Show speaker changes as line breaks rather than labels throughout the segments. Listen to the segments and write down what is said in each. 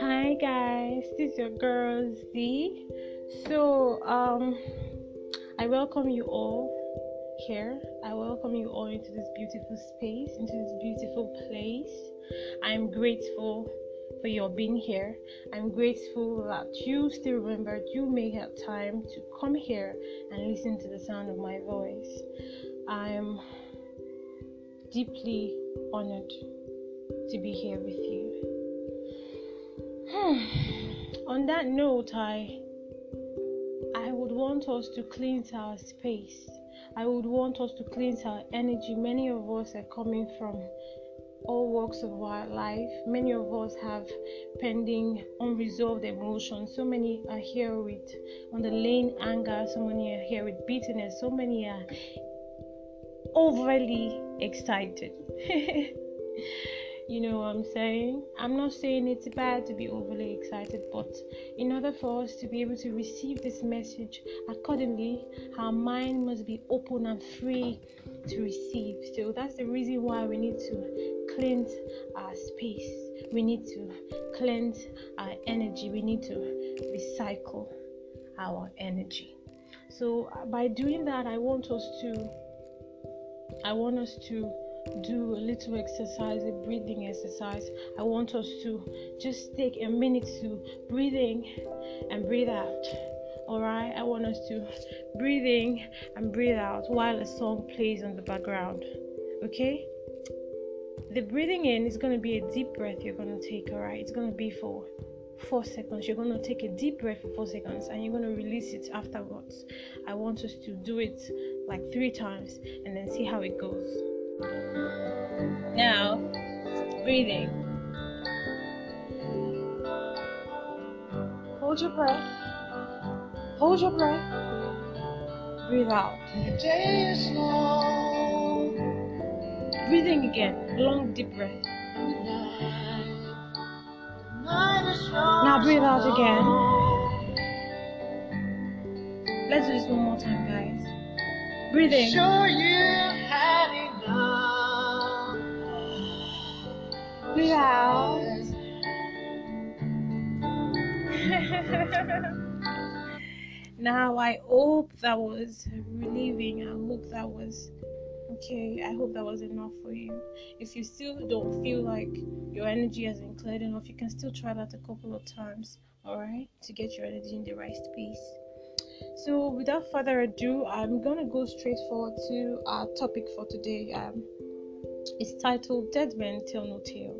Hi guys, this is your girl Z. So, um, I welcome you all here. I welcome you all into this beautiful space, into this beautiful place. I'm grateful for your being here. I'm grateful that you still remembered you may have time to come here and listen to the sound of my voice. I'm deeply honored to be here with you. On that note, I I would want us to cleanse our space. I would want us to cleanse our energy. Many of us are coming from all walks of our life. Many of us have pending unresolved emotions. So many are here with underlying anger. So many are here with bitterness. So many are overly excited. you know what I'm saying? I'm not saying it's bad to be overly excited, but in order for us to be able to receive this message accordingly, our mind must be open and free to receive. So that's the reason why we need to cleanse our space. We need to cleanse our energy. We need to recycle our energy. So by doing that, I want us to I want us to do a little exercise, a breathing exercise. I want us to just take a minute to breathe in and breathe out. Alright, I want us to breathe in and breathe out while a song plays on the background. Okay? The breathing in is going to be a deep breath you're going to take, alright? It's going to be for four seconds. You're going to take a deep breath for four seconds and you're going to release it afterwards. I want us to do it like three times and then see how it goes. Now, breathing. Hold your breath. Hold your breath. Breathe out. Breathing again. Long deep breath. Now breathe out again. Let's do this one more time, guys. Breathing.
Sure you had enough.
Breathe out. now I hope that was relieving. I hope that was okay. I hope that was enough for you. If you still don't feel like your energy has been cleared enough, you can still try that a couple of times, alright, to get your energy in the right space. So, without further ado, I'm gonna go straight forward to our topic for today. Um, it's titled "Dead Men Tell No Tale."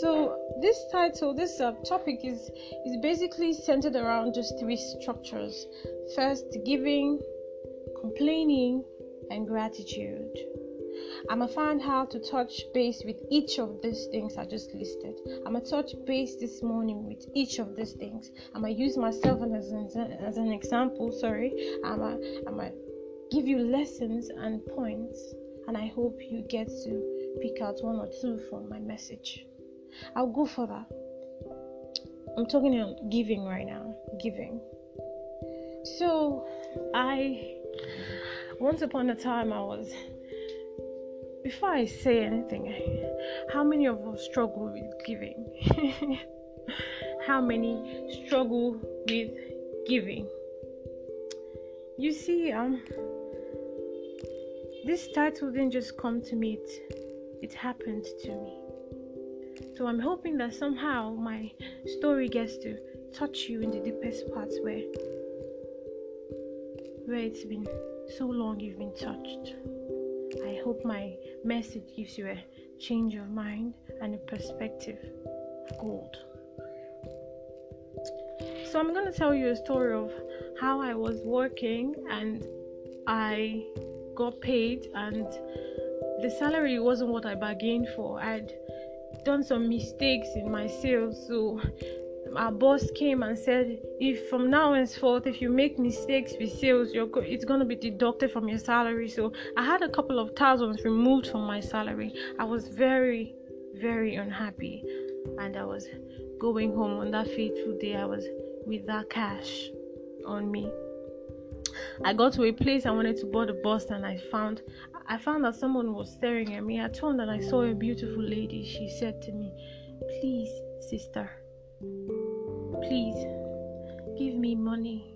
So, this title, this uh, topic is is basically centered around just three structures: first, giving, complaining, and gratitude. I'm gonna find how to touch base with each of these things I just listed. I'm gonna touch base this morning with each of these things. I'm gonna use myself as an, as an example. Sorry, I'm gonna, I'm gonna give you lessons and points, and I hope you get to pick out one or two from my message. I'll go for that. I'm talking about giving right now. Giving. So, I once upon a time I was before I say anything, how many of us struggle with giving? how many struggle with giving? You see, um, this title didn't just come to me, it, it happened to me. So I'm hoping that somehow my story gets to touch you in the deepest parts where where it's been so long you've been touched. I hope my message gives you a change of mind and a perspective of gold. So, I'm going to tell you a story of how I was working and I got paid, and the salary wasn't what I bargained for. I'd done some mistakes in my sales, so our boss came and said, if from now henceforth, if you make mistakes with sales, go- it's gonna be deducted from your salary. So I had a couple of thousands removed from my salary. I was very, very unhappy, and I was going home on that fateful day. I was with that cash on me. I got to a place I wanted to board a bus, and I found I found that someone was staring at me. I turned and I saw a beautiful lady. She said to me, Please, sister, please give me money.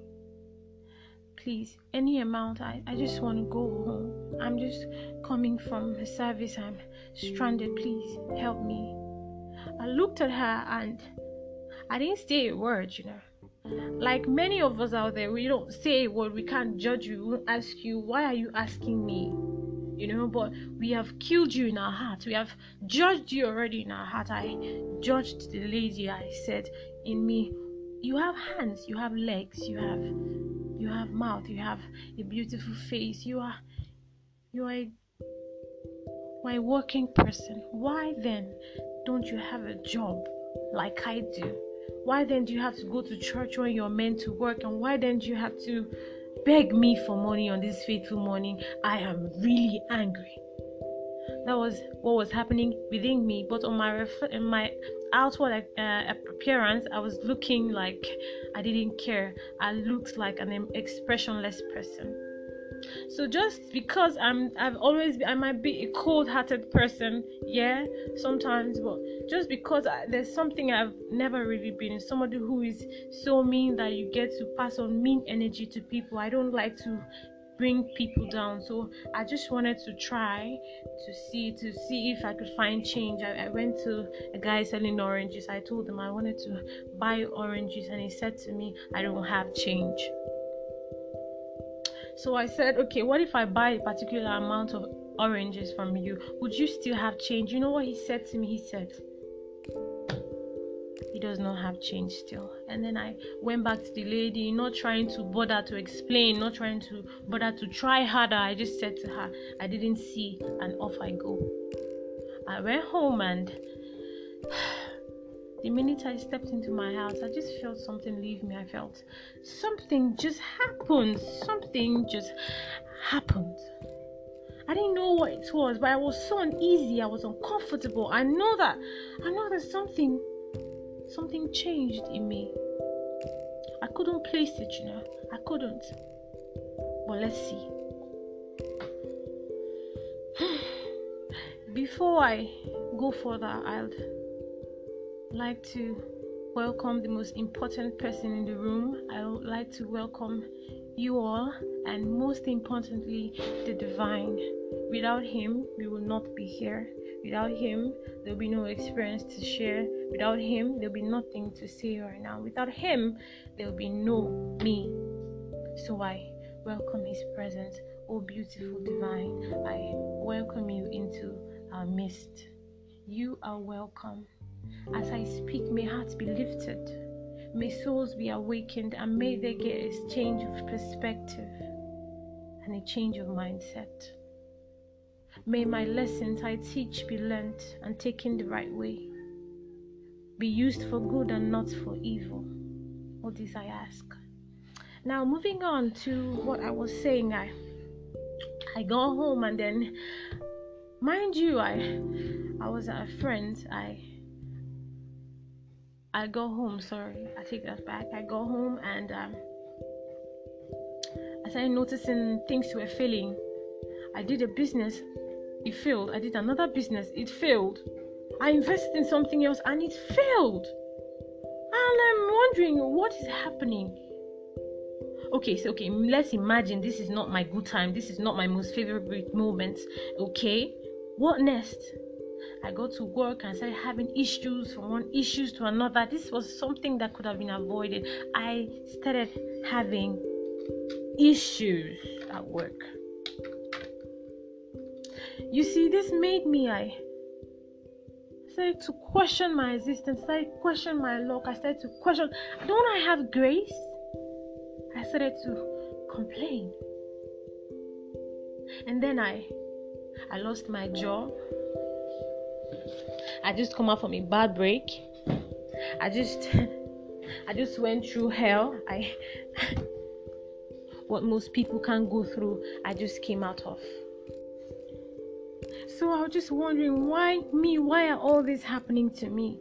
Please, any amount. I, I just want to go home. I'm just coming from a service. I'm stranded. Please help me. I looked at her and I didn't say a word, you know. Like many of us out there, we don't say a word, we can't judge you, we won't ask you, why are you asking me? You know, but we have killed you in our heart. We have judged you already in our heart. I judged the lady. I said in me, you have hands, you have legs, you have you have mouth, you have a beautiful face. You are you are a, you working person. Why then don't you have a job like I do? Why then do you have to go to church when you're meant to work? And why then do you have to beg me for money on this fateful morning? I am really angry. That was what was happening within me, but on my ref- my outward uh, appearance, I was looking like I didn't care. I looked like an expressionless person. So just because i'm i've always i might be a cold-hearted person yeah sometimes but just because I, there's something i've never really been. Somebody who is so mean that you get to pass on mean energy to people. I don't like to bring people down so i just wanted to try to see to see if i could find change I, I, went to a guy selling oranges i told him i wanted to buy oranges and he said to me i don't have change so I said, okay, what if I buy a particular amount of oranges from you? Would you still have change? You know what he said to me? He said, he does not have change still. And then I went back to the lady, not trying to bother to explain, not trying to bother to try harder. I just said to her, I didn't see, and off I go. I went home and the minute I stepped into my house, I just felt something leave me. I felt something just happened. Something just happened. I didn't know what it was, but I was so uneasy. I was uncomfortable. I know that I know that something something changed in me. I couldn't place it, you know. I couldn't. But let's see. Before I go further, I'd like to welcome the most important person in the room. I would like to welcome you all, and most importantly, the divine. Without him, we will not be here. Without him, there'll be no experience to share. Without him, there'll be nothing to say right now. Without him, there'll be no me. So I welcome his presence. Oh, beautiful divine, I welcome you into our midst. You are welcome. As I speak, may hearts be lifted, may souls be awakened, and may they get a change of perspective and a change of mindset. May my lessons I teach be learnt and taken the right way, be used for good and not for evil. All this I ask. Now, moving on to what I was saying, I I got home and then, mind you, I I was at a friend's. I I go home. Sorry, I take that back. I go home and um, I started noticing things were failing. I did a business, it failed. I did another business, it failed. I invested in something else and it failed. And I'm wondering what is happening. Okay, so okay, let's imagine this is not my good time. This is not my most favorite moment. Okay, what next? I got to work and started having issues from one issues to another. This was something that could have been avoided. I started having issues at work. You see, this made me I started to question my existence, started to question my luck, I started to question don't I have grace? I started to complain. And then I I lost my job. I just come out from a bad break. I just I just went through hell. I what most people can't go through, I just came out of. So I was just wondering why me? Why are all this happening to me?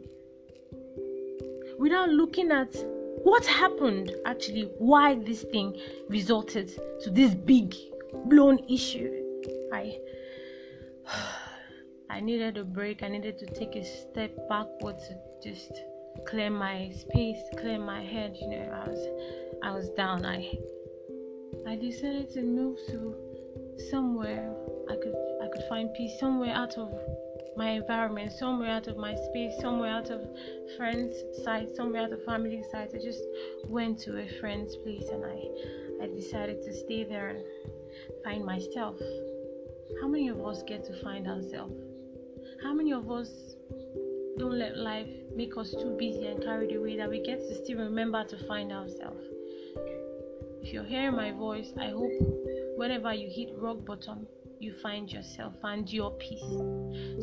Without looking at what happened actually, why this thing resulted to this big blown issue. I I needed a break. I needed to take a step backward to just clear my space, clear my head. You know, I was I was down. I I decided to move to somewhere I could could find peace, somewhere out of my environment, somewhere out of my space, somewhere out of friends' side, somewhere out of family side. I just went to a friend's place and I I decided to stay there and find myself. How many of us get to find ourselves? How many of us don't let life make us too busy and carried away that we get to still remember to find ourselves? If you're hearing my voice, I hope whenever you hit rock bottom, you find yourself and your peace.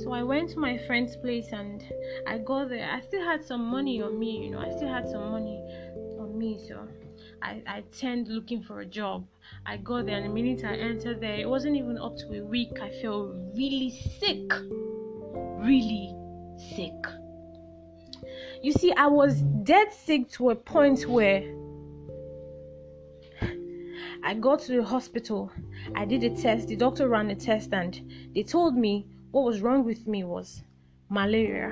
So I went to my friend's place and I got there. I still had some money on me, you know, I still had some money on me, so I, I turned looking for a job. I got there, and the minute I entered there, it wasn't even up to a week. I felt really sick. Really sick. You see, I was dead sick to a point where I got to the hospital. I did a test. The doctor ran a test, and they told me what was wrong with me was malaria,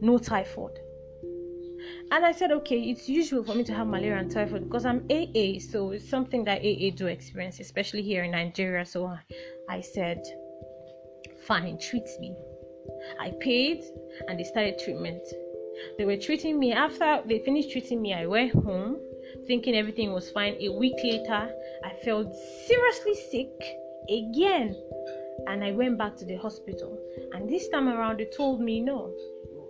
no typhoid. And I said, okay, it's usual for me to have malaria and typhoid because I'm AA, so it's something that AA do experience, especially here in Nigeria. So I, I said, fine, treat me. I paid and they started treatment. They were treating me. After they finished treating me, I went home thinking everything was fine. A week later, I felt seriously sick again. And I went back to the hospital. And this time around, they told me no,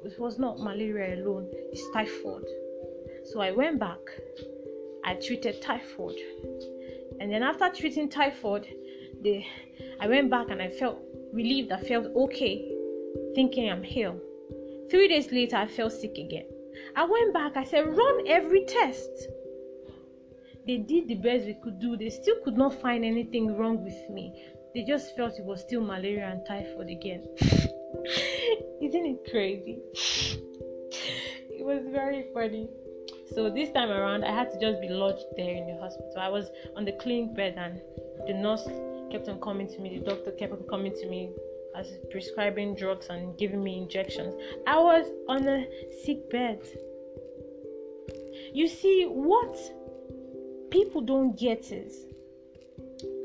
it was not malaria alone, it's typhoid. So I went back. I treated typhoid. And then after treating typhoid, the I went back and I felt relieved. I felt okay, thinking I'm healed. Three days later, I felt sick again. I went back. I said, run every test. They did the best they could do. They still could not find anything wrong with me. They just felt it was still malaria and typhoid again. Isn't it crazy? It was very funny. So this time around, I had to just be lodged there in the hospital. I was on the clinic bed, and the nurse kept on coming to me. The doctor kept on coming to me as prescribing drugs and giving me injections. I was on a sick bed. You see, what people don't get it.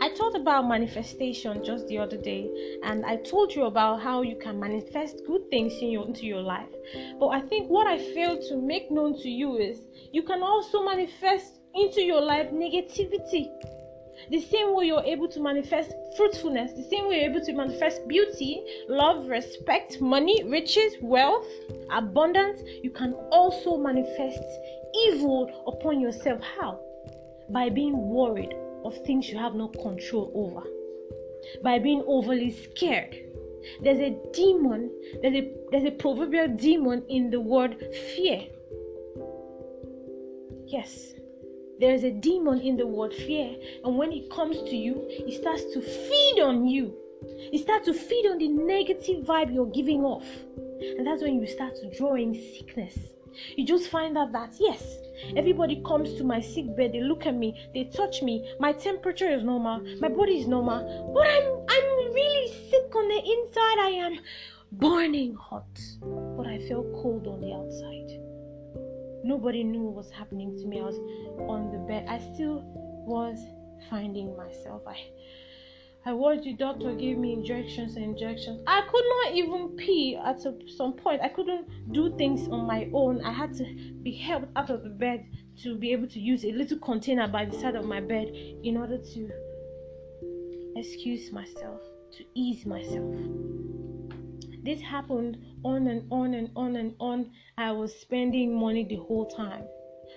I talked about manifestation just the other day, and I told you about how you can manifest good things in your, into your life. But I think what I failed to make known to you is you can also manifest into your life negativity. The same way you're able to manifest fruitfulness, the same way you're able to manifest beauty, love, respect, money, riches, wealth, abundance, you can also manifest evil upon yourself. How? By being worried of things you have no control over, by being overly scared. There's a demon, there's a, there's a proverbial demon in the word fear. Yes, there's a demon in the word fear, and when it comes to you, it starts to feed on you. It starts to feed on the negative vibe you're giving off, and that's when you start to draw in sickness. You just find out that yes, everybody comes to my sick bed, they look at me, they touch me, my temperature is normal, my body is normal, but I'm I'm really sick on the inside. I am burning hot, but I feel cold on the outside. Nobody knew what was happening to me. I was on the bed. I still was finding myself. I I watched the doctor give me injections and injections. I could not even pee at a, some point. I couldn't do things on my own. I had to be helped out of the bed to be able to use a little container by the side of my bed in order to excuse myself, to ease myself. This happened on and on and on and on. I was spending money the whole time.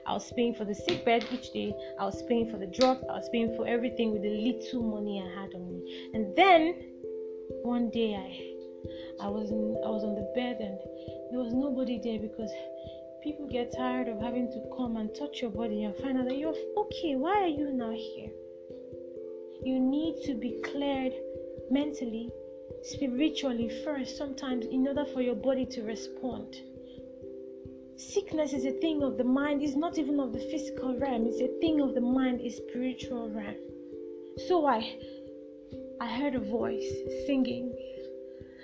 I was paying for the sick bed each day. I was paying for the drugs. I was paying for everything with the little money I had on me. And then one day I I was in, I was on the bed and there was nobody there because people get tired of having to come and touch your body and find out that you're okay. Why are you not here? You need to be cleared mentally, spiritually first sometimes in order for your body to respond. Sickness is a thing of the mind, it's not even of the physical realm, it's a thing of the mind, a spiritual realm. So I I heard a voice singing,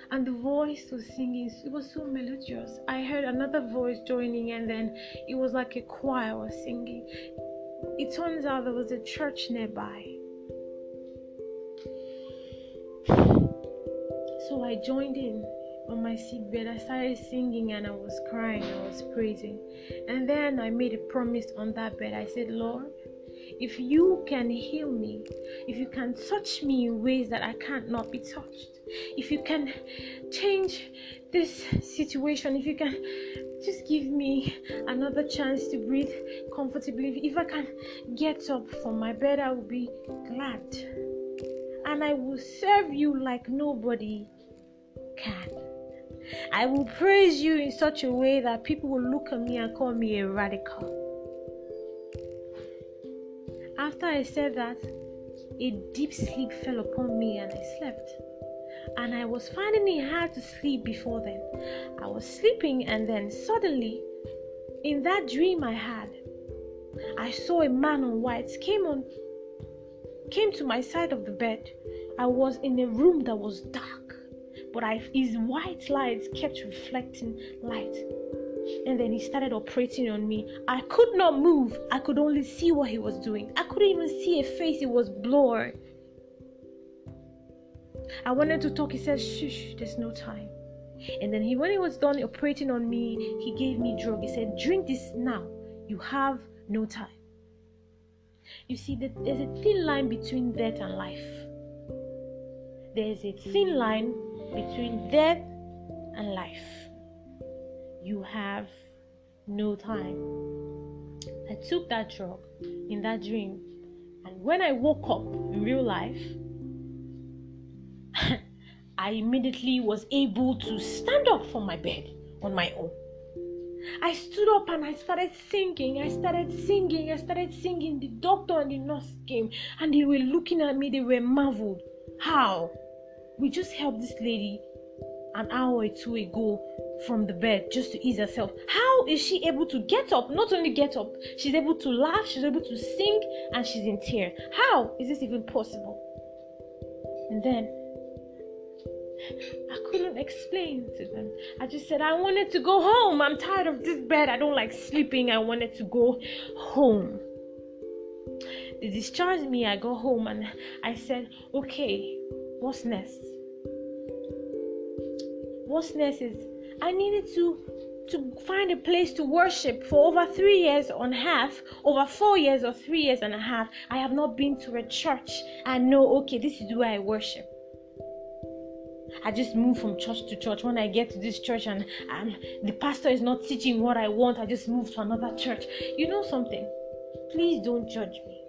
and the voice was singing. It was so melodious. I heard another voice joining, and then it was like a choir was singing. It turns out there was a church nearby. So I joined in on my sick bed. I started singing and I was crying. I was praising. And then I made a promise on that bed. I said, Lord, if you can heal me, if you can touch me in ways that I can't not be touched, if you can change this situation, if you can just give me another chance to breathe comfortably, if I can get up from my bed, I will be glad. And I will serve you like nobody can. I will praise you in such a way that people will look at me and call me a radical. After I said that, a deep sleep fell upon me and I slept. And I was finding it hard to sleep before then. I was sleeping, and then suddenly, in that dream I had, I saw a man on white came on came to my side of the bed. I was in a room that was dark, but I, his white lights kept reflecting light and then he started operating on me. I could not move. I could only see what he was doing. I couldn't even see a face. It was blurred. I wanted to talk. He said, "Shush, there's no time." And then he, when he was done operating on me, he gave me drug. He said, "Drink this now. You have no time." You see, there's a thin line between death and life. There's a thin line between death and life you have no time. I took that drug in that dream, and when I woke up in real life, I immediately was able to stand up from my bed on my own. I stood up and I started singing. I started singing. I started singing. The doctor and the nurse came and they were looking at me. They were marveled. How? We just helped this lady an hour or two ago from the bed just to ease herself. How is she able to get up? Not only get up, she's able to laugh, she's able to sing, and she's in tears. How is this even possible? And then I couldn't explain to them. I just said, I wanted to go home. I'm tired of this bed. I don't like sleeping. I wanted to go home. They discharged me. I go home and I said, Okay, what's next? Is I needed to to find a place to worship for over three years a half, over four years or three years and a half. I have not been to a church and know, okay, this is where I worship. I just move from church to church. When I get to this church and um, the pastor is not teaching what I want, I just move to another church. You know something? Please don't judge me.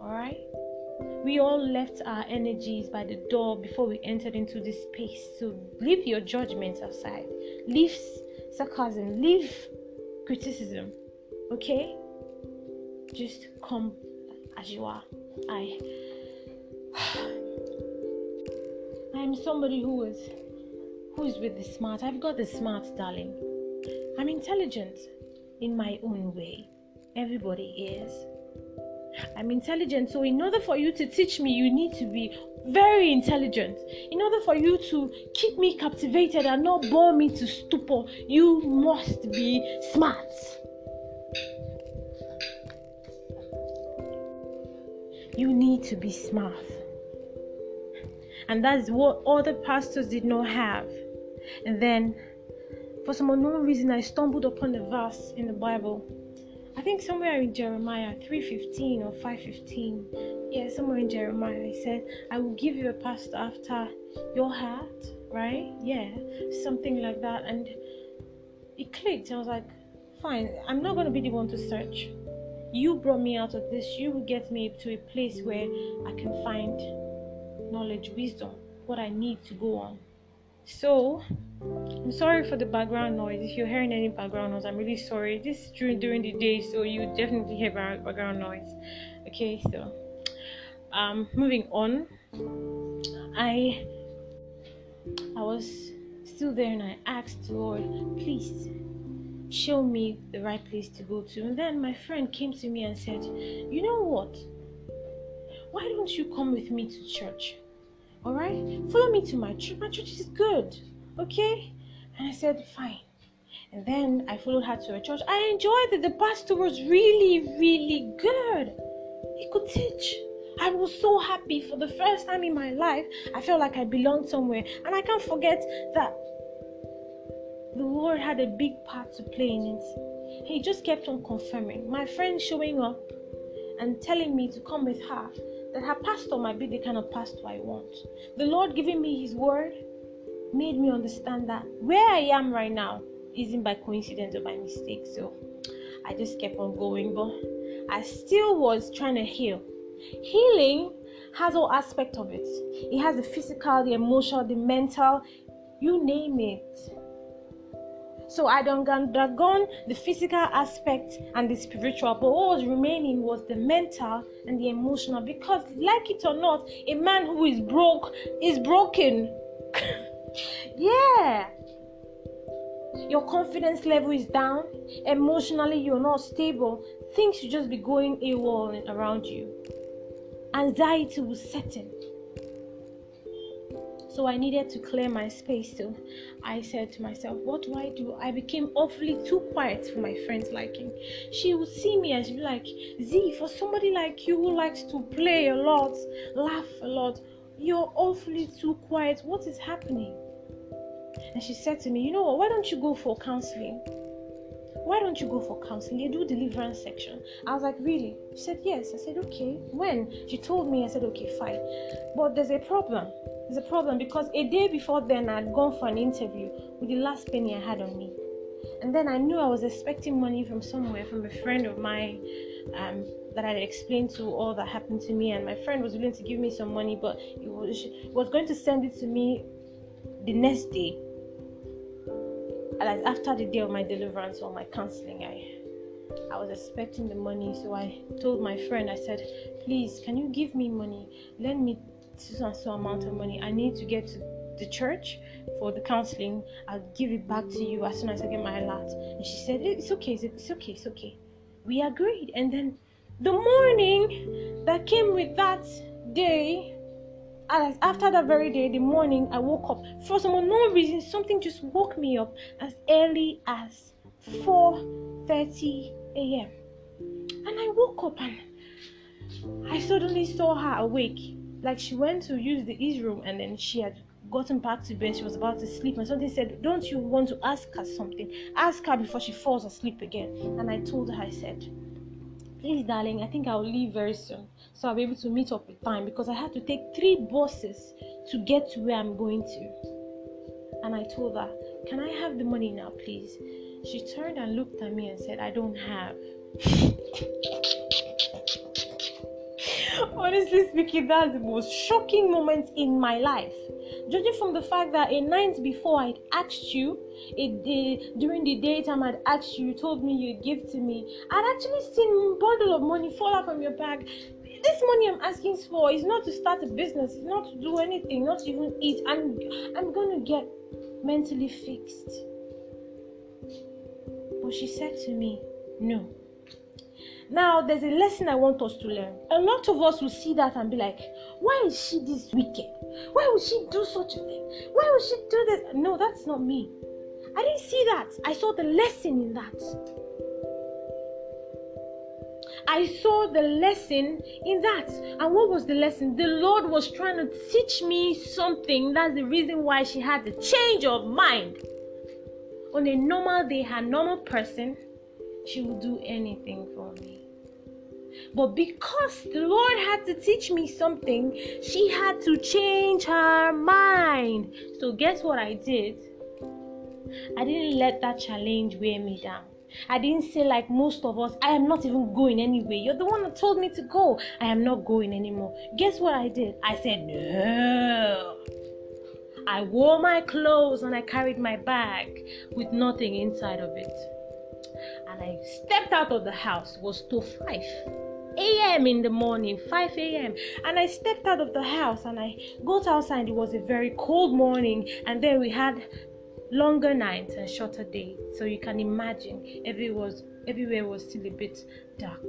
All right? We all left our energies by the door before we entered into this space. So leave your judgments aside. Leave sarcasm. Leave criticism. Okay? Just come as you are. I I'm somebody who is who is with the smart. I've got the smart, darling. I'm intelligent in my own way. Everybody is. I'm intelligent. So, in order for you to teach me, you need to be very intelligent. In order for you to keep me captivated and not bore me to stupor, you must be smart. You need to be smart. And that's what other pastors did not have. And then, for some unknown reason, I stumbled upon a verse in the Bible I think somewhere in Jeremiah 3:15 or 5:15, yeah, somewhere in Jeremiah, he said, "I will give you a pastor after your heart," right? Yeah, something like that, and it clicked. I was like, "Fine, I'm not gonna be the one to search. You brought me out of this. You will get me to a place where I can find knowledge, wisdom, what I need to go on." So, I'm sorry for the background noise. If you're hearing any background noise, I'm really sorry. This is during during the day, so you definitely hear background noise. Okay, so um, moving on. I I was still there, and I asked the Lord, please show me the right place to go to. And then my friend came to me and said, you know what? Why don't you come with me to church? All right, follow me to my church. My church is good. Okay. And I said, fine. And then I followed her to a church. I enjoyed it. The pastor was really, really good. He could teach. I was so happy for the first time in my life. I felt like I belonged somewhere. And I can't forget that the Lord had a big part to play in it. He just kept on confirming. My friend showing up and telling me to come with her, that her pastor might be the kind of pastor I want. The Lord giving me His word made me understand that where I am right now isn't by coincidence or by mistake. So I just kept on going, but I still was trying to heal. Healing has all aspect of it. It has the physical, the emotional, the mental, you name it. So I don't undergone the physical aspect and the spiritual, but what was remaining was the mental and the emotional. Because, like it or not, a man who is broke is broken. yeah. Your confidence level is down. Emotionally, you're not stable. Things should just be going AWOL around you. Anxiety will set in. So I needed to clear my space. So I said to myself, What do I do? I became awfully too quiet for my friends' liking. She would see me and she'd be like, Z, for somebody like you who likes to play a lot, laugh a lot, you're awfully too quiet. What is happening? And she said to me, You know what? Why don't you go for counseling? Why don't you go for counseling? They do deliverance section. I was like, Really? She said, Yes. I said, Okay. When? She told me, I said, Okay, fine. But there's a problem. There's a problem because a day before then, I'd gone for an interview with the last penny I had on me. And then I knew I was expecting money from somewhere, from a friend of mine um, that I'd explained to all that happened to me. And my friend was willing to give me some money, but he was, was going to send it to me the next day like after the day of my deliverance or my counseling, I I was expecting the money, so I told my friend, I said, please, can you give me money? Lend me so and so amount of money. I need to get to the church for the counseling. I'll give it back to you as soon as I get my alert. And she said, eh, it's okay, it's okay, it's okay. We agreed. And then the morning that came with that day, as after that very day, the morning, I woke up. For some unknown reason, something just woke me up as early as 4:30 a.m. And I woke up and I suddenly saw her awake. Like she went to use the east room and then she had gotten back to bed. She was about to sleep, and something said, Don't you want to ask her something? Ask her before she falls asleep again. And I told her, I said, Please, darling, I think I'll leave very soon so I'll be able to meet up with time because I had to take three buses to get to where I'm going to. And I told her, Can I have the money now, please? She turned and looked at me and said, I don't have. Honestly speaking, that's the most shocking moment in my life. Judging from the fact that a night before I'd asked you, day, during the daytime I'd asked you, you told me you'd give to me. I'd actually seen a bundle of money fall out from your bag this money I'm asking for is not to start a business, it's not to do anything, not to even eat. I'm I'm gonna get mentally fixed. But she said to me, No. Now there's a lesson I want us to learn. A lot of us will see that and be like, Why is she this wicked? Why would she do such a thing? Why would she do this? No, that's not me. I didn't see that. I saw the lesson in that. I saw the lesson in that. And what was the lesson? The Lord was trying to teach me something. That's the reason why she had the change of mind. On a normal day, her normal person, she would do anything for me. But because the Lord had to teach me something, she had to change her mind. So, guess what I did? I didn't let that challenge weigh me down. I didn't say, like most of us, I am not even going anywhere. You're the one that told me to go. I am not going anymore. Guess what I did? I said, no. I wore my clothes and I carried my bag with nothing inside of it. And I stepped out of the house. Was to 5 a.m. in the morning, 5 a.m. And I stepped out of the house and I got outside. It was a very cold morning, and then we had longer nights and shorter days. So you can imagine everywhere was, everywhere was still a bit dark.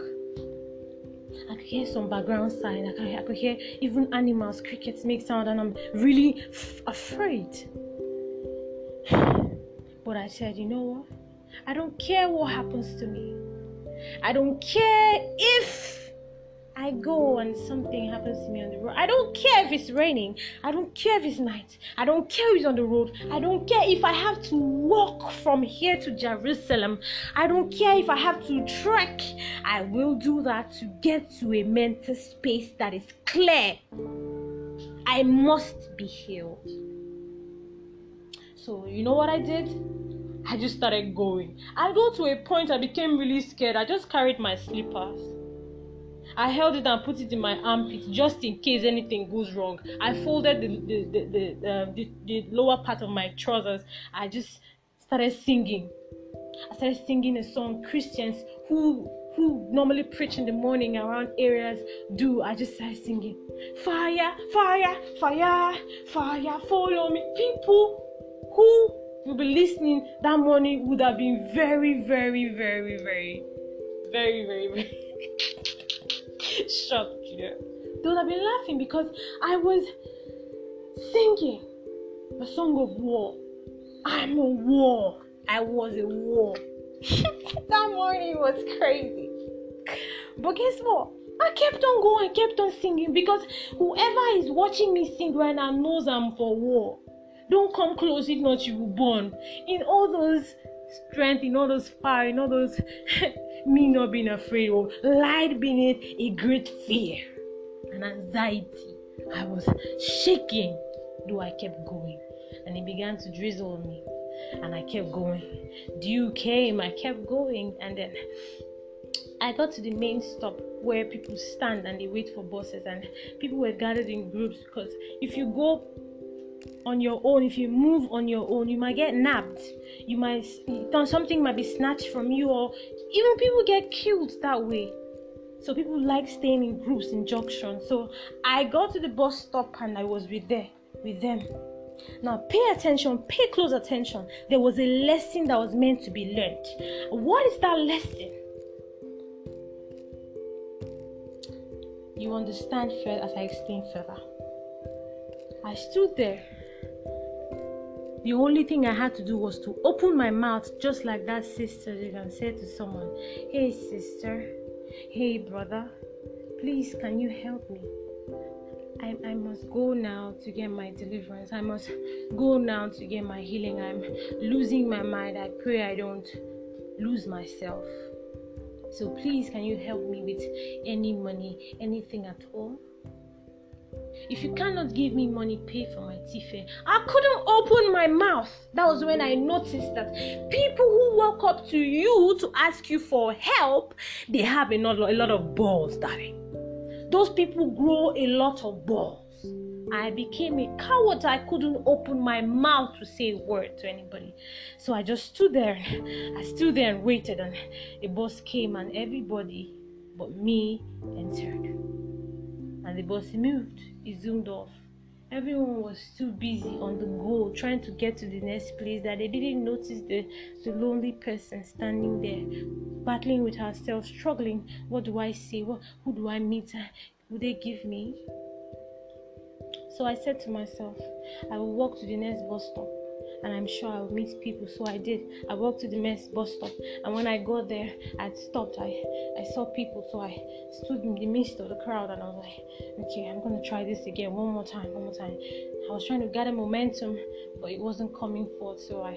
I could hear some background sound. I could, I could hear even animals, crickets make sound, and I'm really f- afraid. But I said, you know what? I don't care what happens to me. I don't care if I go and something happens to me on the road. I don't care if it's raining. I don't care if it's night. I don't care if it's on the road. I don't care if I have to walk from here to Jerusalem. I don't care if I have to trek. I will do that to get to a mental space that is clear. I must be healed. So, you know what I did? I just started going. I got to a point I became really scared. I just carried my slippers. I held it and put it in my armpit just in case anything goes wrong. I folded the the, the, the, uh, the, the lower part of my trousers. I just started singing. I started singing a song Christians who who normally preach in the morning around areas do. I just started singing. Fire, fire, fire, fire, follow me. People who will be listening that morning would have been very, very, very, very, very, very, very shocked. You know, they would have been laughing because I was singing a song of war. I'm a war. I was a war. that morning was crazy. But guess what? I kept on going, kept on singing because whoever is watching me sing right now knows I'm for war. Don't come close, if not, you will burn. In all those strength, in all those fire, in all those me not being afraid, or lied beneath a great fear and anxiety. I was shaking, though I kept going. And it began to drizzle on me. And I kept going. Dew came, I kept going, and then I got to the main stop where people stand and they wait for buses, and people were gathered in groups because if you go on your own. If you move on your own you might get nabbed you might something might be snatched from you or even people get killed that way. So people like staying in groups in junctions. So i got to the bus stop and i was with there with them. Now pay attention pay close attention. There was a lesson that was meant to be learned. What is that lesson? You understand further as i explain further. I stood there. The only thing I had to do was to open my mouth just like that sister did and say to someone, Hey, sister, hey, brother, please can you help me? I, I must go now to get my deliverance. I must go now to get my healing. I'm losing my mind. I pray I don't lose myself. So please, can you help me with any money, anything at all? If you cannot give me money, pay for my tea eh? I couldn't open my mouth. That was when I noticed that people who walk up to you to ask you for help, they have a lot, a lot of balls, darling. Those people grow a lot of balls. I became a coward. I couldn't open my mouth to say a word to anybody. So I just stood there. I stood there and waited, and a bus came, and everybody but me entered. And the bus moved he zoomed off. Everyone was too busy on the go trying to get to the next place that they didn't notice the, the lonely person standing there, battling with herself, struggling. What do I say? What, who do I meet? Uh, Would they give me? So I said to myself, I will walk to the next bus stop and I'm sure I'll meet people. So I did. I walked to the next bus stop, and when I got there, I stopped. I I saw people, so I stood in the midst of the crowd, and I was like, okay, I'm gonna try this again, one more time, one more time. I was trying to gather momentum, but it wasn't coming forth, so I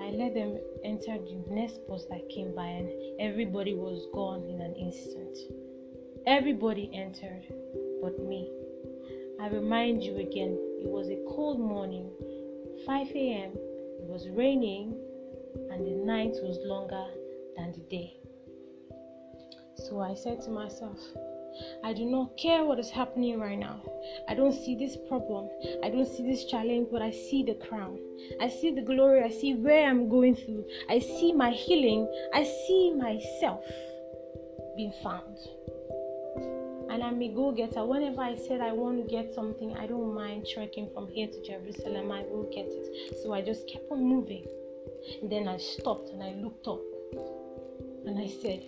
I let them enter the next bus that came by, and everybody was gone in an instant. Everybody entered, but me. I remind you again, it was a cold morning 5 a.m., it was raining, and the night was longer than the day. So I said to myself, I do not care what is happening right now. I don't see this problem. I don't see this challenge, but I see the crown. I see the glory. I see where I'm going through. I see my healing. I see myself being found and I'm a go getter. Whenever I said I want to get something, I don't mind trekking from here to Jerusalem, I will get it. So I just kept on moving. And then I stopped and I looked up and I said,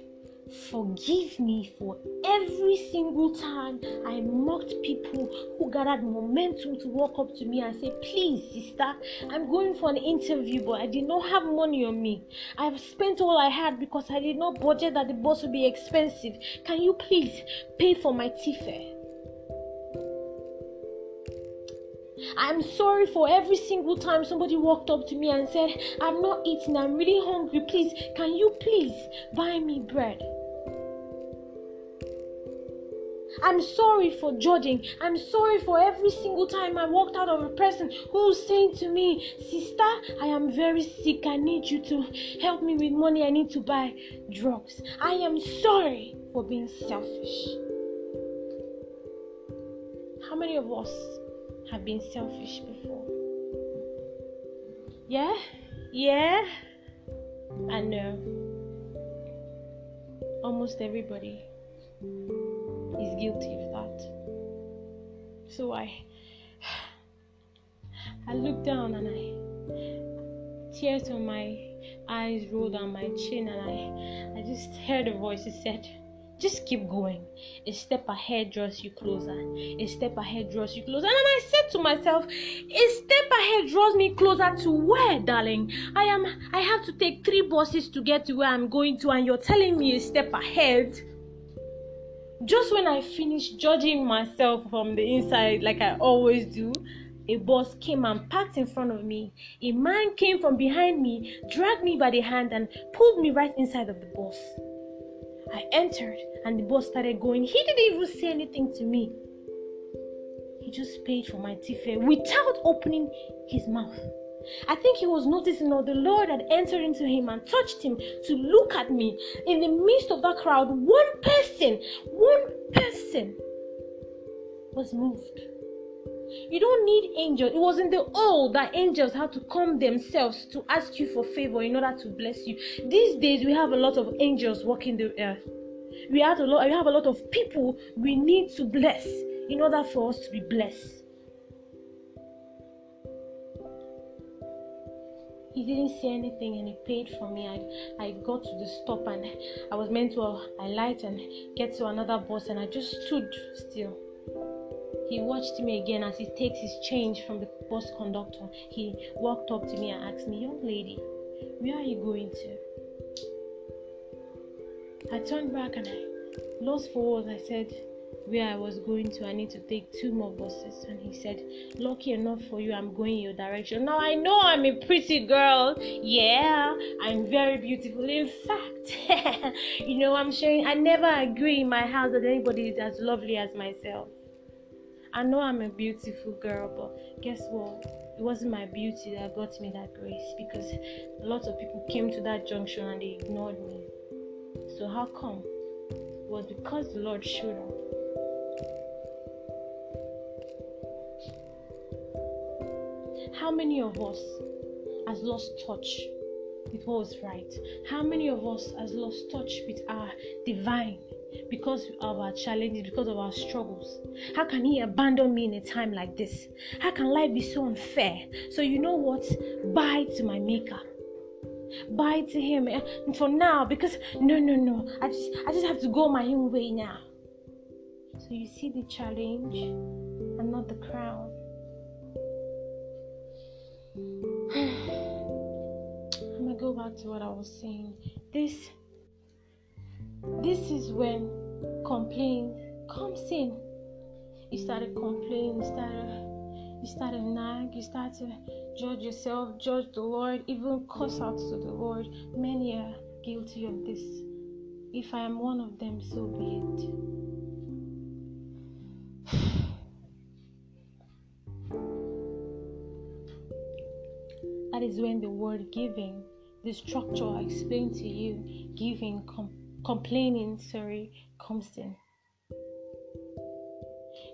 forgive me for every single time I mocked people who gathered momentum to walk up to me and say, Please, sister, I'm going for an interview, but I did not have money on me. I've spent all I had because I did not budget that the bus would be expensive. Can you please pay for my tea fare? I'm sorry for every single time somebody walked up to me and said, I'm not eating, I'm really hungry. Please, can you please buy me bread? I'm sorry for judging. I'm sorry for every single time I walked out of a person who's saying to me, Sister, I am very sick. I need you to help me with money. I need to buy drugs. I am sorry for being selfish. How many of us have been selfish before. Yeah? Yeah? I know. Almost everybody is guilty of that. So I I looked down and I tears on my eyes rolled down my chin and I I just heard a voice that said just keep going. A step ahead draws you closer. A step ahead draws you closer. And I said to myself, a step ahead draws me closer to where, darling? I am I have to take three buses to get to where I'm going to, and you're telling me a step ahead. Just when I finished judging myself from the inside, like I always do, a bus came and parked in front of me. A man came from behind me, dragged me by the hand, and pulled me right inside of the bus. I entered and the bus started going. He didn't even say anything to me. He just paid for my fare without opening his mouth. I think he was noticing that the Lord had entered into him and touched him to look at me. In the midst of that crowd, one person, one person was moved. You don't need angels. It was in the old that angels had to come themselves to ask you for favor in order to bless you. These days we have a lot of angels walking the earth. We have a lot we have a lot of people we need to bless in order for us to be blessed. He didn't say anything and he paid for me. I, I got to the stop and I was meant to alight and get to another bus and I just stood still. He watched me again as he takes his change from the bus conductor. He walked up to me and asked me, Young lady, where are you going to? I turned back and I lost for words. I said, Where I was going to, I need to take two more buses. And he said, Lucky enough for you, I'm going your direction. Now I know I'm a pretty girl. Yeah, I'm very beautiful. In fact, you know, I'm sharing, I never agree in my house that anybody is as lovely as myself. I know I'm a beautiful girl, but guess what? It wasn't my beauty that got me that grace because a lot of people came to that junction and they ignored me. So, how come? It was because the Lord showed up. How many of us has lost touch with what was right? How many of us has lost touch with our divine? because of our challenges, because of our struggles. How can He abandon me in a time like this? How can life be so unfair? So, you know what? Bye to my Maker. Bye to Him eh, for now because no, no, no. I just, I just have to go my own way now. So, you see the challenge and not the crown. I'm gonna go back to what I was saying. This this is when complaint comes in. You started complaining, you started you started nag, you started to judge yourself, judge the Lord, even curse out to the Lord. Many are guilty of this. If I am one of them, so be it. That is when the word giving, the structure I explained to you, giving, com- complaining, sorry, comes in.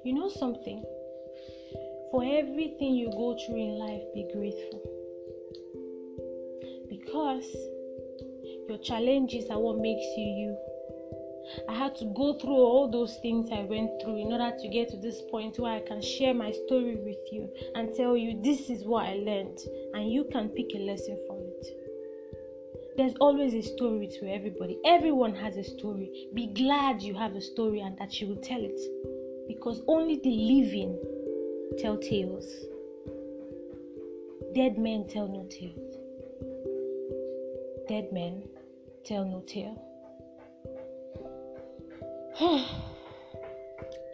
You know something? For everything you go through in life, be grateful. Because your challenges are what makes you you. I had to go through all those things I went through in order to get to this point where I can share my story with you and tell you this is what I learned, and you can pick a lesson from it. There's always a story to everybody. Everyone has a story. Be glad you have a story and that you will tell it. Because only the living tell tales. Dead men tell no tales. Dead men tell no tale.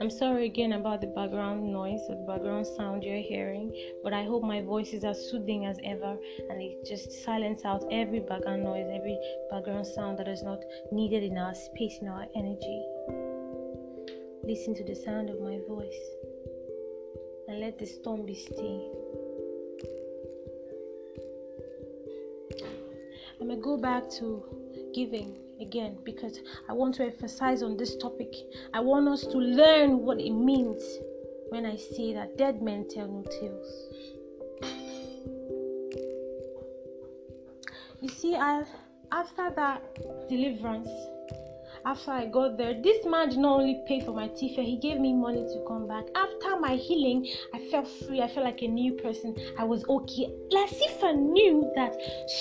I'm sorry again about the background noise or the background sound you're hearing, but I hope my voice is as soothing as ever and it just silence out every background noise, every background sound that is not needed in our space, in our energy. Listen to the sound of my voice and let the storm be still. I'm gonna go back to giving again because I want to emphasize on this topic. I want us to learn what it means when I say that dead men tell no tales. You see, I after that deliverance, after I got there, this man did not only pay for my teeth, he gave me money to come back. After my healing, I felt free. I felt like a new person. I was okay. As if I knew that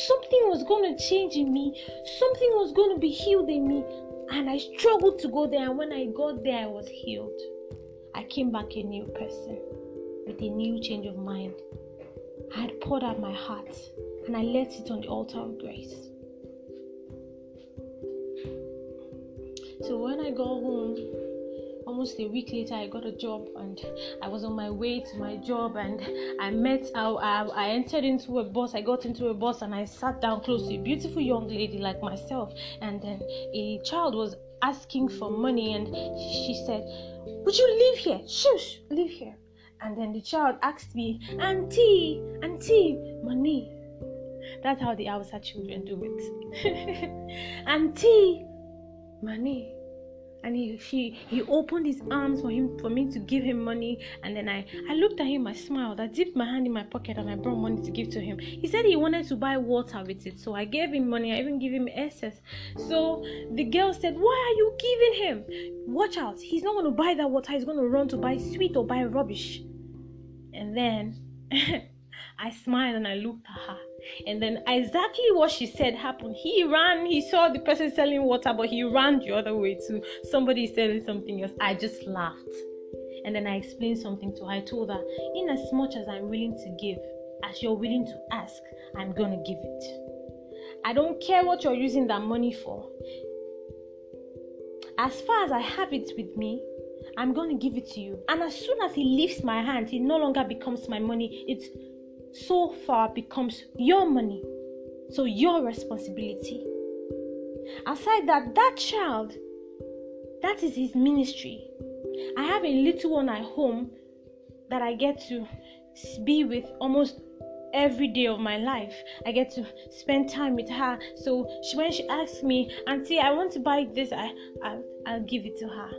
something was going to change in me, something was going to be healed in me. And I struggled to go there. And when I got there, I was healed. I came back a new person with a new change of mind. I had poured out my heart and I let it on the altar of grace. So when I got home, almost a week later, I got a job and I was on my way to my job and I met, I, I, I entered into a bus. I got into a bus and I sat down close to a beautiful young lady like myself. And then a child was asking for money and she said, Would you live here? Shush, live here. And then the child asked me, Auntie, Auntie, money. That's how the Hausa children do it. Auntie, money. And he, he he opened his arms for him for me to give him money. And then I, I looked at him I smiled. I dipped my hand in my pocket and I brought money to give to him. He said he wanted to buy water with it so I gave him money. I even gave him excess. So the girl said why are you giving him? Watch out. He's not going to buy that water. He's going to run to buy sweet or buy rubbish. And then I smiled and I looked at her and then exactly what she said happened. He ran, he saw the person selling water, but he ran the other way too. Somebody selling something else. I just laughed. And then I explained something to her. I told her, in as much as I'm willing to give, as you're willing to ask, I'm gonna give it. I don't care what you're using that money for. As far as I have it with me, I'm to give it to you. And as soon as he lifts my hand, it no longer becomes my money. It's so far becomes your money. So your responsibility. Aside that, that child, that is his ministry. I have a little one at home that I get to be with almost every day of my life. I get to spend time with her. So she, when she asks me, Auntie, I want to buy this, I, I I'll give it to her.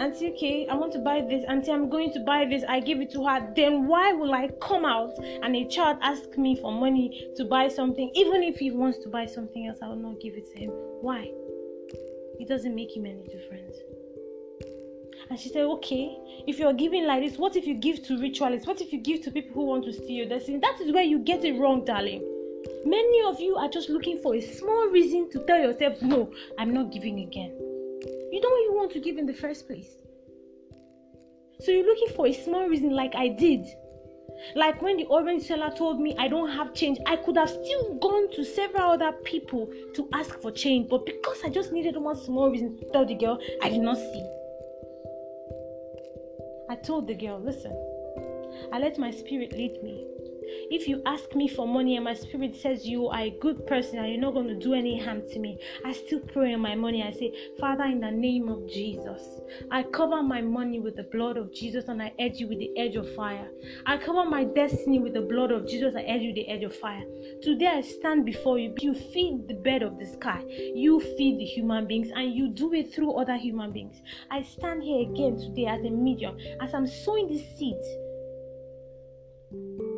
Auntie, okay, I want to buy this. Auntie, I'm going to buy this. I give it to her. Then why will I come out and a child ask me for money to buy something? Even if he wants to buy something else, I will not give it to him. Why? It doesn't make him any difference. And she said, Okay, if you're giving like this, what if you give to ritualists? What if you give to people who want to steal your destiny? That is where you get it wrong, darling. Many of you are just looking for a small reason to tell yourself, No, I'm not giving again. You don't even want to give in the first place. So you're looking for a small reason, like I did. Like when the orange seller told me I don't have change, I could have still gone to several other people to ask for change, but because I just needed one small reason to tell the girl, I did not see. I told the girl, listen, I let my spirit lead me. If you ask me for money and my spirit says you are a good person and you're not going to do any harm to me, I still pray on my money. I say, Father, in the name of Jesus, I cover my money with the blood of Jesus and I edge you with the edge of fire. I cover my destiny with the blood of Jesus. I edge you with the edge of fire. Today I stand before you. You feed the bed of the sky. You feed the human beings and you do it through other human beings. I stand here again today as a medium, as I'm sowing these seeds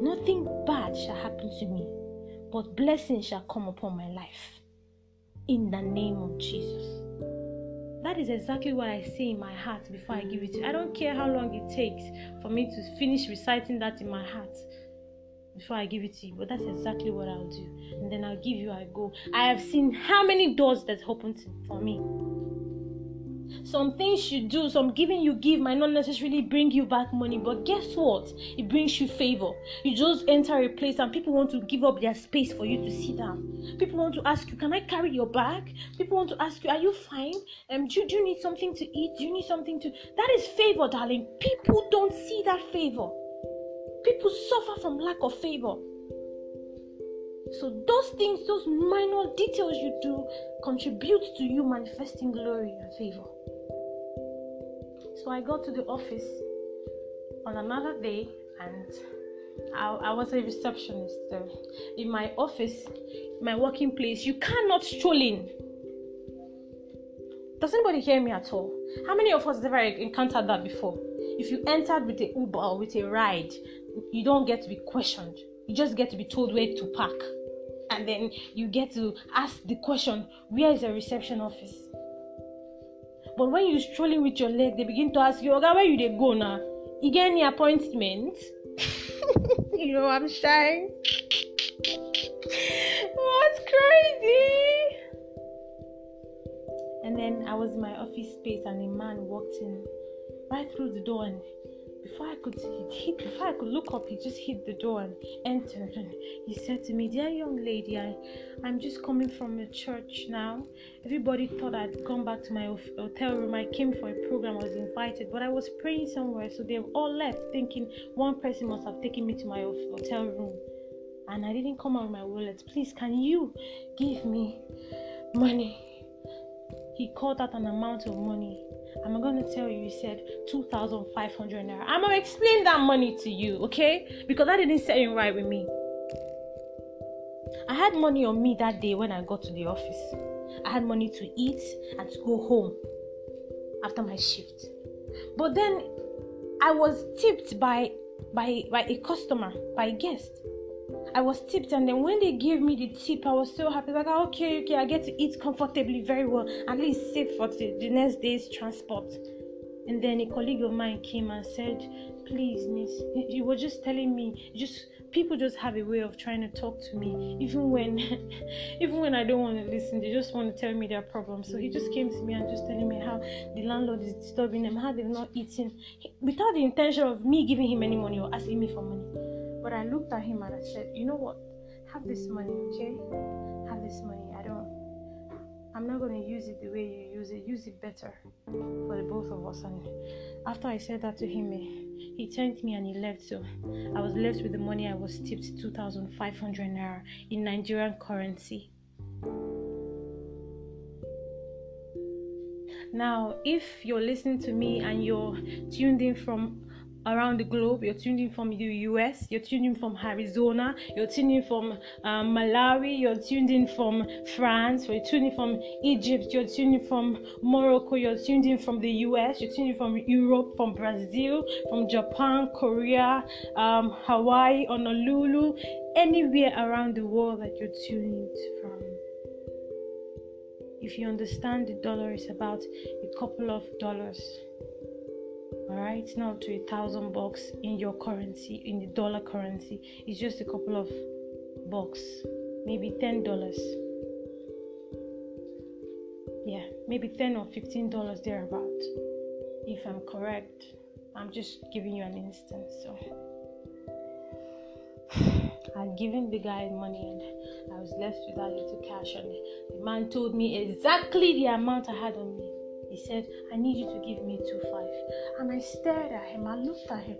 Nothing bad shall happen to me, but blessings shall come upon my life. In the name of Jesus. That is exactly what I say in my heart before I give it to you. I don't care how long it takes for me to finish reciting that in my heart. before I give it to you. But that's exactly what I'll do. And then I'll give you, I go. I have seen how many doors that's opened for me. Some things you do, some giving you give might not necessarily bring you back money, but guess what? It brings you favor. You just enter a place and people want to give up their space for you to sit down. People want to ask you, Can I carry your bag? People want to ask you, Are you fine? Um, do, do you need something to eat? Do you need something to. That is favor, darling. People don't see that favor. People suffer from lack of favor. So those things, those minor details you do contribute to you manifesting glory and favor. So I got to the office on another day and I, I was a receptionist. So in my office, my working place, you cannot stroll in. Does anybody hear me at all? How many of us have ever encountered that before? If you entered with a Uber or with a ride, you don't get to be questioned. You just get to be told where to park. And then you get to ask the question, where is the reception office? But when you strolling with your leg, they begin to ask you, okay, where you they go now? You get any appointment? you know I'm shy. What's crazy? And then I was in my office space and a man walked in right through the door and before I could hit, before I could look up, he just hit the door and entered. And he said to me, "Dear young lady, I, I'm just coming from a church now. Everybody thought I'd gone back to my hotel room. I came for a program. I was invited, but I was praying somewhere, so they all left, thinking one person must have taken me to my hotel room, and I didn't come out with my wallet. Please, can you give me money?" He called out an amount of money I'm going to tell you, he said 2,500 naira. I'm going to explain that money to you, okay? Because that didn't set in right with me. I had money on me that day when I got to the office. I had money to eat and to go home after my shift. But then I was tipped by by by a customer, by a guest. I was tipped, and then when they gave me the tip, I was so happy. Like, ah, okay, okay, I get to eat comfortably, very well, at least save for the, the next day's transport. And then a colleague of mine came and said, Please, miss, you were just telling me, just people just have a way of trying to talk to me, even when even when I don't want to listen, they just want to tell me their problems. So he just came to me and just telling me how the landlord is disturbing them, how they've not eaten, without the intention of me giving him any money or asking me for money. But I looked at him and I said, You know what? Have this money, okay? Have this money. I don't, I'm not going to use it the way you use it. Use it better for the both of us. And after I said that to him, he thanked me and he left. So I was left with the money I was tipped 2,500 naira in Nigerian currency. Now, if you're listening to me and you're tuned in from around the globe. You're tuning from the US, you're tuning from Arizona, you're tuning from um, Malawi, you're tuned in from France, you're tuning from Egypt, you're tuning from Morocco, you're tuned in from the US, you're tuning from Europe, from Brazil, from Japan, Korea, um, Hawaii, Honolulu, anywhere around the world that you're tuning from. If you understand the dollar is about a couple of dollars all right it's not to a thousand bucks in your currency in the dollar currency. It's just a couple of bucks maybe ten dollars. Yeah maybe 10 or 15 dollars thereabout. If i'm correct i'm just giving you an instance so. I'd given the guy money and I was left with that little cash and the man told me exactly the amount I had on me. He said, I need you to give me two five. And I stared at him, I looked at him.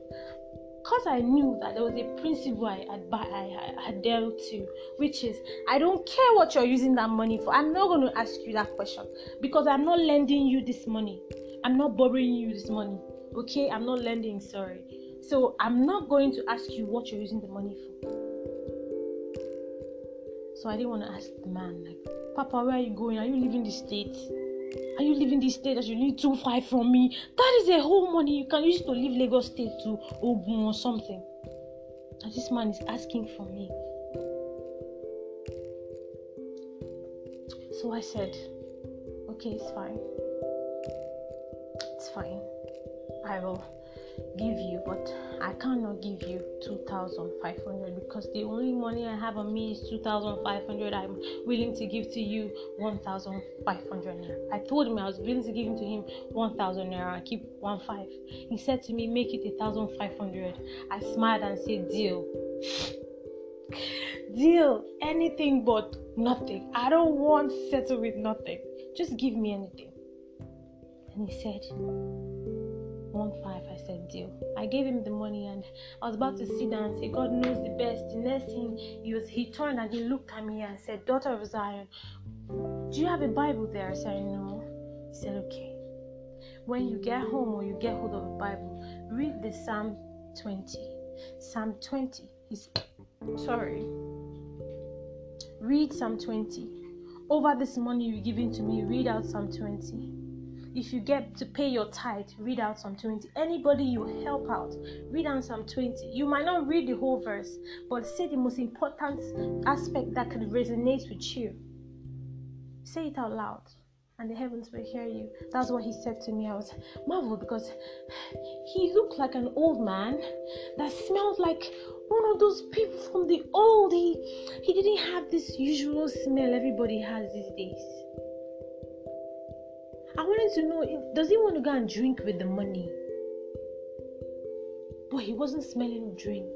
Because I knew that there was a principle I had, I, I had dealt to, which is I don't care what you're using that money for. I'm not going to ask you that question because I'm not lending you this money. I'm not borrowing you this money. Okay? I'm not lending, sorry. So I'm not going to ask you what you're using the money for. So I didn't want to ask the man, like, Papa, where are you going? Are you leaving the state? Are you leaving this state that you need two five from me? That is a whole money you can use to leave Lagos State to Ogun or something. And this man is asking for me. So I said, okay, it's fine. It's fine. I will give you, but I cannot give you 2,500 because the only money I have on me is 2,500. I'm willing to give to you 1,500 I told him I was willing to give him to him 1,000 naira and keep 1 5. He said to me, Make it 1,500. I smiled and said, Deal. Deal. Anything but nothing. I don't want to settle with nothing. Just give me anything. And he said, 1 5 deal. I gave him the money and I was about to sit down and say, God knows the best. The next thing he was he turned and he looked at me and said, Daughter of Zion, do you have a Bible there? I said, No. He said, Okay. When you get home or you get hold of a Bible, read the Psalm 20. Psalm 20 is sorry. Read Psalm 20. Over this money you're giving to me, read out Psalm 20 if you get to pay your tithe, read out Psalm 20. Anybody you help out, read out Psalm 20. You might not read the whole verse, but say the most important aspect that can resonate with you. Say it out loud, and the heavens will hear you. That's what he said to me. I was marveled because he looked like an old man that smelled like one of those people from the old. He, he didn't have this usual smell everybody has these days. I wanted to know does he want to go and drink with the money? But he wasn't smelling of drink.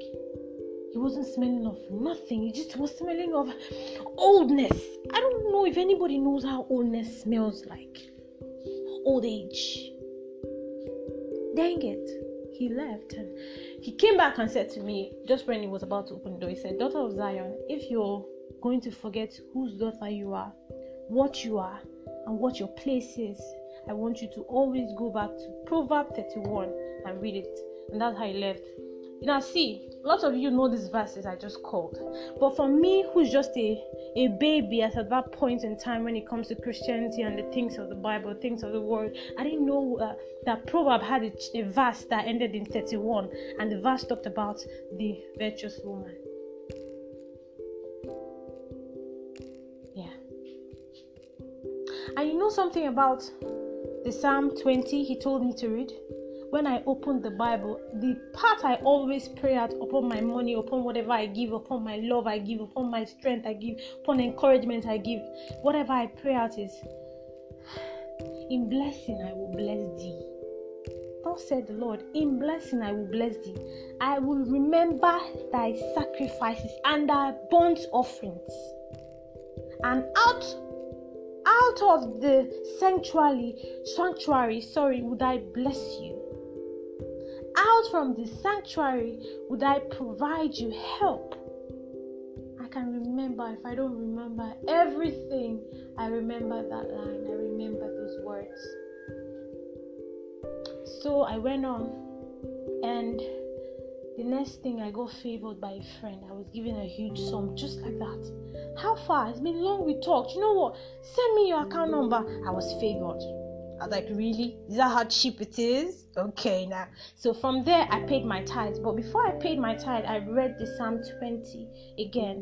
He wasn't smelling of nothing. He just was smelling of oldness. I don't know if anybody knows how oldness smells like. Old age. Dang it. He left and he came back and said to me, just when he was about to open the door, he said, Daughter of Zion, if you're going to forget whose daughter you are, what you are, and what your place is, I want you to always go back to Proverb 31 and read it. And that's how he left. You now, see, lots of you know these verses I just called. But for me, who's just a, a baby at that point in time when it comes to Christianity and the things of the Bible, things of the world, I didn't know uh, that Proverb had a, a verse that ended in 31, and the verse talked about the virtuous woman. And you know something about the Psalm 20 he told me to read? When I opened the Bible, the part I always pray out upon my money, upon whatever I give, upon my love I give, upon my strength I give, upon encouragement I give, whatever I pray out is, In blessing I will bless thee. Thus said the Lord, In blessing I will bless thee. I will remember thy sacrifices and thy burnt offerings. And out out of the sanctuary sanctuary sorry would i bless you? Out from the sanctuary would i provide you help? I can remember if i don't remember everything i remember that line i remember those words. So i went on and the next thing, I got favored by a friend. I was given a huge sum just like that. How far? It's been long we talked. You know what? Send me your account number. I was favored. I was like, really? Is that how cheap it is? Okay, now. So from there, I paid my tithes. But before I paid my tithe, I read the Psalm 20 again.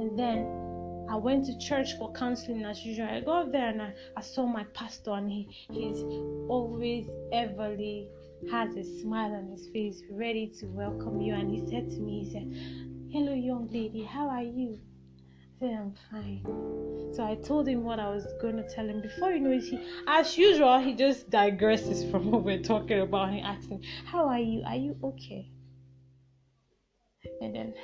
And then I went to church for counseling as usual. I got there and I, I saw my pastor, and he, he's always everly has a smile on his face, ready to welcome you. And he said to me, he said, Hello, young lady, how are you? I said, I'm fine. So I told him what I was going to tell him. Before you know it, he, as usual, he just digresses from what we're talking about. He asked me, How are you? Are you okay? And then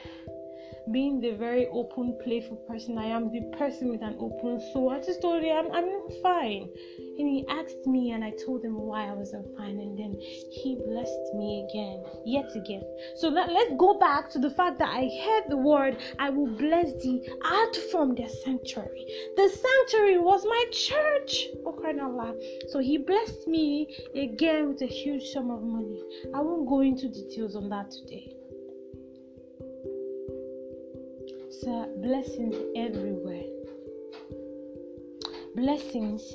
being the very open, playful person I am, the person with an open soul, I just told him I'm, I'm fine. And he asked me, and I told him why I wasn't fine. And then he blessed me again, yet again. So let, let's go back to the fact that I heard the word, I will bless thee out from the sanctuary. The sanctuary was my church. Oh, crying out loud. So he blessed me again with a huge sum of money. I won't go into details on that today. Uh, blessings everywhere. Blessings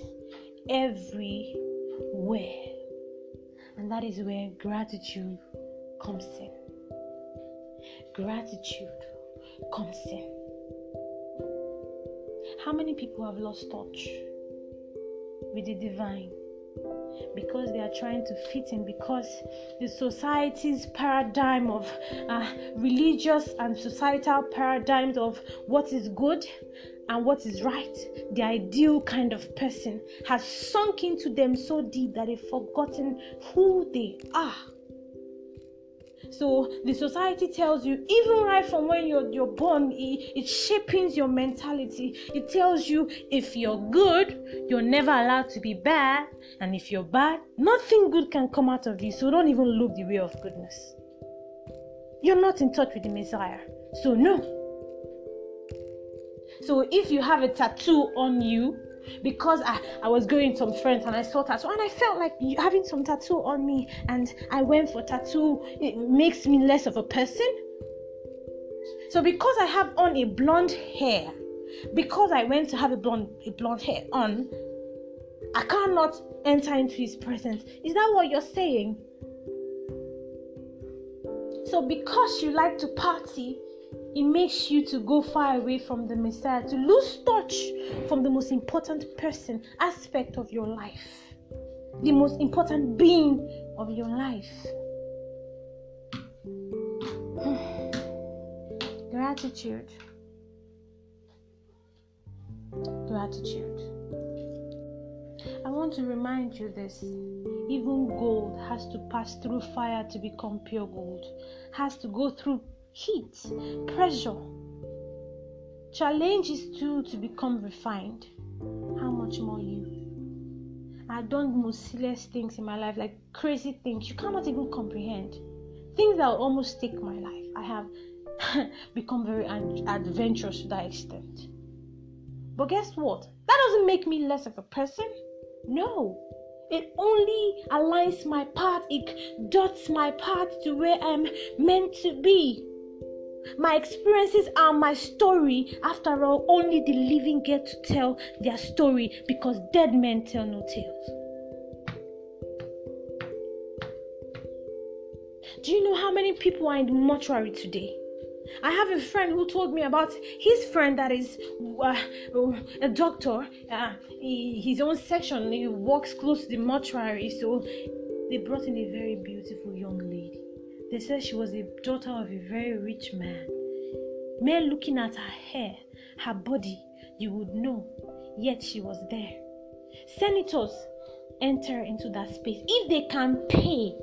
everywhere. And that is where gratitude comes in. Gratitude comes in. How many people have lost touch with the divine? Because they are trying to fit in, because the society's paradigm of uh, religious and societal paradigms of what is good and what is right, the ideal kind of person, has sunk into them so deep that they've forgotten who they are. So the society tells you, even right from when you're you're born, it, it shaping your mentality. It tells you if you're good, you're never allowed to be bad, and if you're bad, nothing good can come out of you. So don't even look the way of goodness. You're not in touch with the Messiah. So no. So if you have a tattoo on you, because I, I was going with some friends and I saw tattoo and I felt like having some tattoo on me and I went for tattoo it makes me less of a person. So because I have on a blonde hair, because I went to have a blonde a blonde hair on, I cannot enter into his presence. Is that what you're saying? So because you like to party, it makes you to go far away from the Messiah, to lose touch from the most important person, aspect of your life, the most important being of your life. Gratitude. Gratitude. I want to remind you this. Even gold has to pass through fire to become pure gold, has to go through heat, pressure, challenges too to become refined. How much more you? I've done most silliest things in my life, like crazy things you cannot even comprehend. Things that will almost take my life. I have become very adventurous to that extent. But guess what? That doesn't make me less of a person. No. It only aligns my path, it dots my path to where I'm meant to be. My experiences are my story. After all, only the living get to tell their story because dead men tell no tales. Do you know how many people are in the mortuary today? I have a friend who told me about his friend that is uh, a doctor, uh, his own section. He works close to the mortuary, so they brought in a very beautiful young lady. They said she was the daughter of a very rich man. Men looking at her hair, her body, you would know, yet she was there. Senators enter into that space. If they can pay,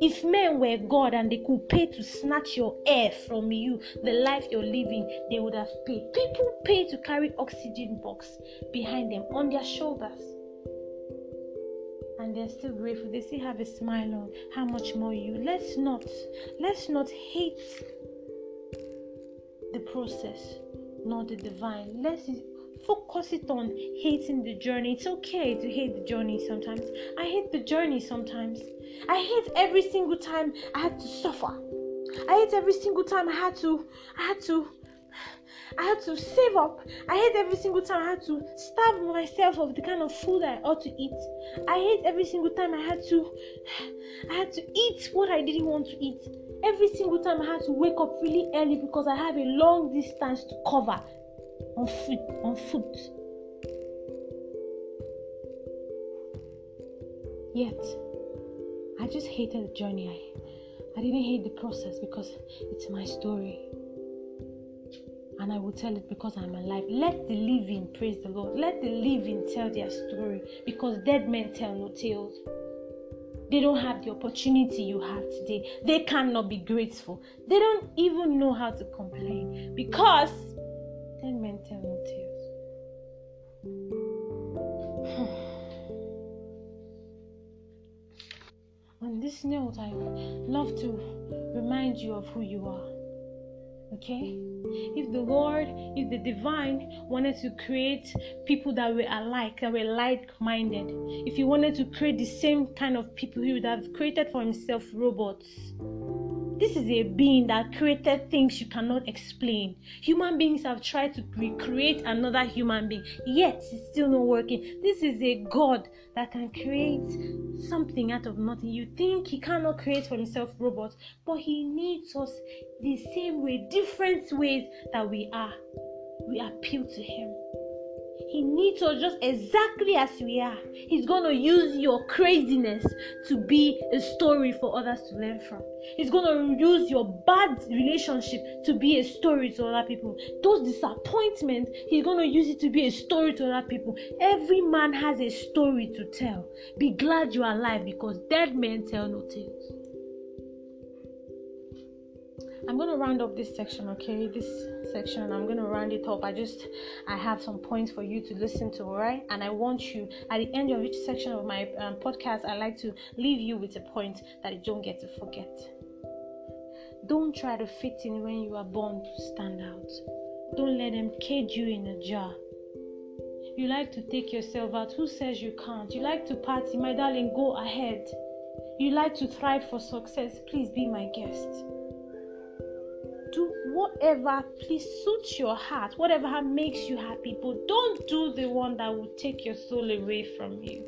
if men were God and they could pay to snatch your air from you, the life you're living, they would have paid. People pay to carry oxygen box behind them on their shoulders and they're still grateful. They still have a smile on. How much more you? Let's not, let's not hate the process, nor the divine. Let's focus it on hating the journey. It's okay to hate the journey sometimes. I hate the journey sometimes. I hate every single time I had to suffer. I hate every single time I had to, I had to I had to save up. I hate every single time I had to starve myself of the kind of food I ought to eat. I hate every single time I had to I had to eat what I didn't want to eat. Every single time I had to wake up really early because I have a long distance to cover on foot on foot. Yet I just hated the journey. I, I didn't hate the process because it's my story and I will tell it because I'm alive. Let the living praise the Lord. Let the living tell their story because dead men tell no tales. They don't have the opportunity you have today. They cannot be grateful. They don't even know how to complain because dead men tell no tales. On this note, I love to remind you of who you are. Okay? If the Lord, if the divine wanted to create people that were alike, that were like minded, if He wanted to create the same kind of people, He would have created for Himself robots this is a being that created things you cannot explain. Human beings have tried to recreate another human being, yet it's still not working. This is a God that can create something out of nothing. You think He cannot create for Himself robots, but He needs us the same way, different ways that we are. We appeal to Him. He needs us just exactly as we are. He's going to use your craziness to be a story for others to learn from. He's going to use your bad relationship to be a story to other people. Those disappointments, he's going to use it to be a story to other people. Every man has a story to tell. Be glad you are alive because dead men tell no tales. I'm to round up this section, okay? This section, I'm to round it up. I just, I have some points for you to listen to, right? And I want you, at the end of each section of my um, podcast, I like to leave you with a point that you don't get to forget. Don't try to fit in when you are born to stand out. Don't let them cage you in a jar. You like to take yourself out. Who says you can't? You like to party. My darling, go ahead. You like to thrive for success. Please be my guest do whatever please suits your heart, whatever makes you happy, but don't do the one that will take your soul away from you.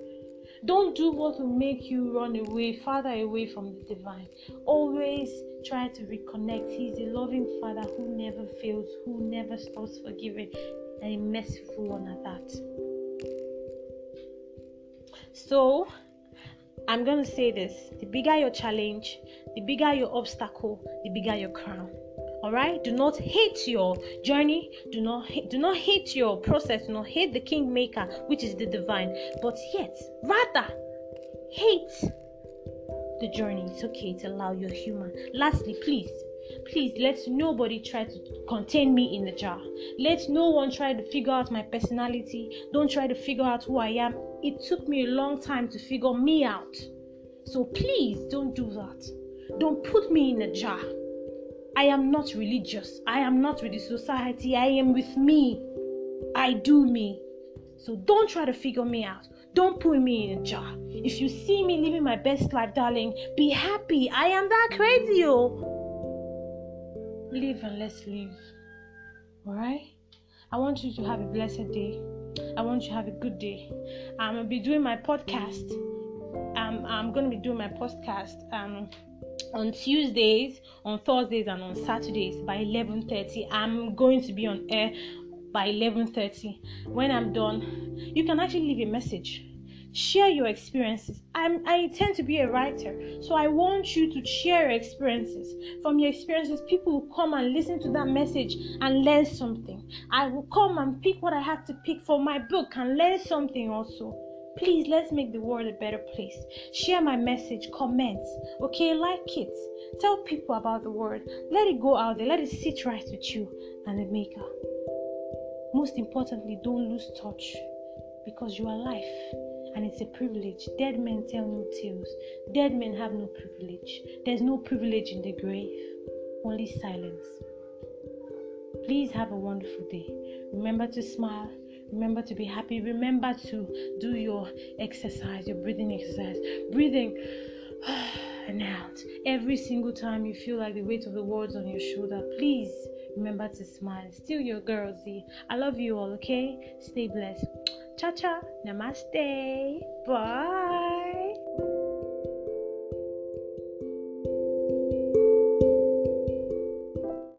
Don't do what will make you run away, farther away from the divine. Always try to reconnect. He's a loving Father who never fails, who never stops forgiving, and a merciful one at that. So, I'm going to say this the bigger your challenge, the bigger your obstacle, the bigger your crown all right? Do not hate your journey. Do not do not hate your process. Do not hate the kingmaker which is the divine. But yet rather hate the journey. It's okay to allow you're human lastly please please let nobody try to contain me in the jar. Let no one try to figure out my personality. Don't try to figure out who i am. It took me a long time to figure me out. So please don't do that. Don't put me in a jar I am not religious. I am not with the society. I am with me. I do me. So don't try to figure me out. Don't put me in a jar. If you see me living my best life, darling, be happy. I am that crazy. Oh. Live and let's live. Alright? I want you to have a blessed day. I want you to have a good day. I'm gonna be doing my podcast. Um, I'm gonna be doing my podcast. Um on Tuesdays, on Thursdays, and on Saturdays by 11:30. I'm going to be on air by 11:30. When I'm done, you can actually leave a message. Share your experiences. I'm, I tend to be a writer, so I want you to share experiences. From your experiences, people will come and listen to that message and learn something. I will come and pick what I have to pick for my book and learn something also. Please let's make the world a better place. Share my message, comment, okay? Like it. Tell people about the word. Let it go out there. Let it sit right with you and the Maker. Most importantly, don't lose touch because you are life and it's a privilege. Dead men tell no tales. Dead men have no privilege. There's no privilege in the grave, only silence. Please have a wonderful day. Remember to smile Remember to be happy. Remember to do your exercise, your breathing exercise. Breathing and out. Every single time you feel like the weight of the world on your shoulder, please remember to smile. Still your girl Z. I love you all, okay? Stay blessed. Cha cha. Namaste. Bye.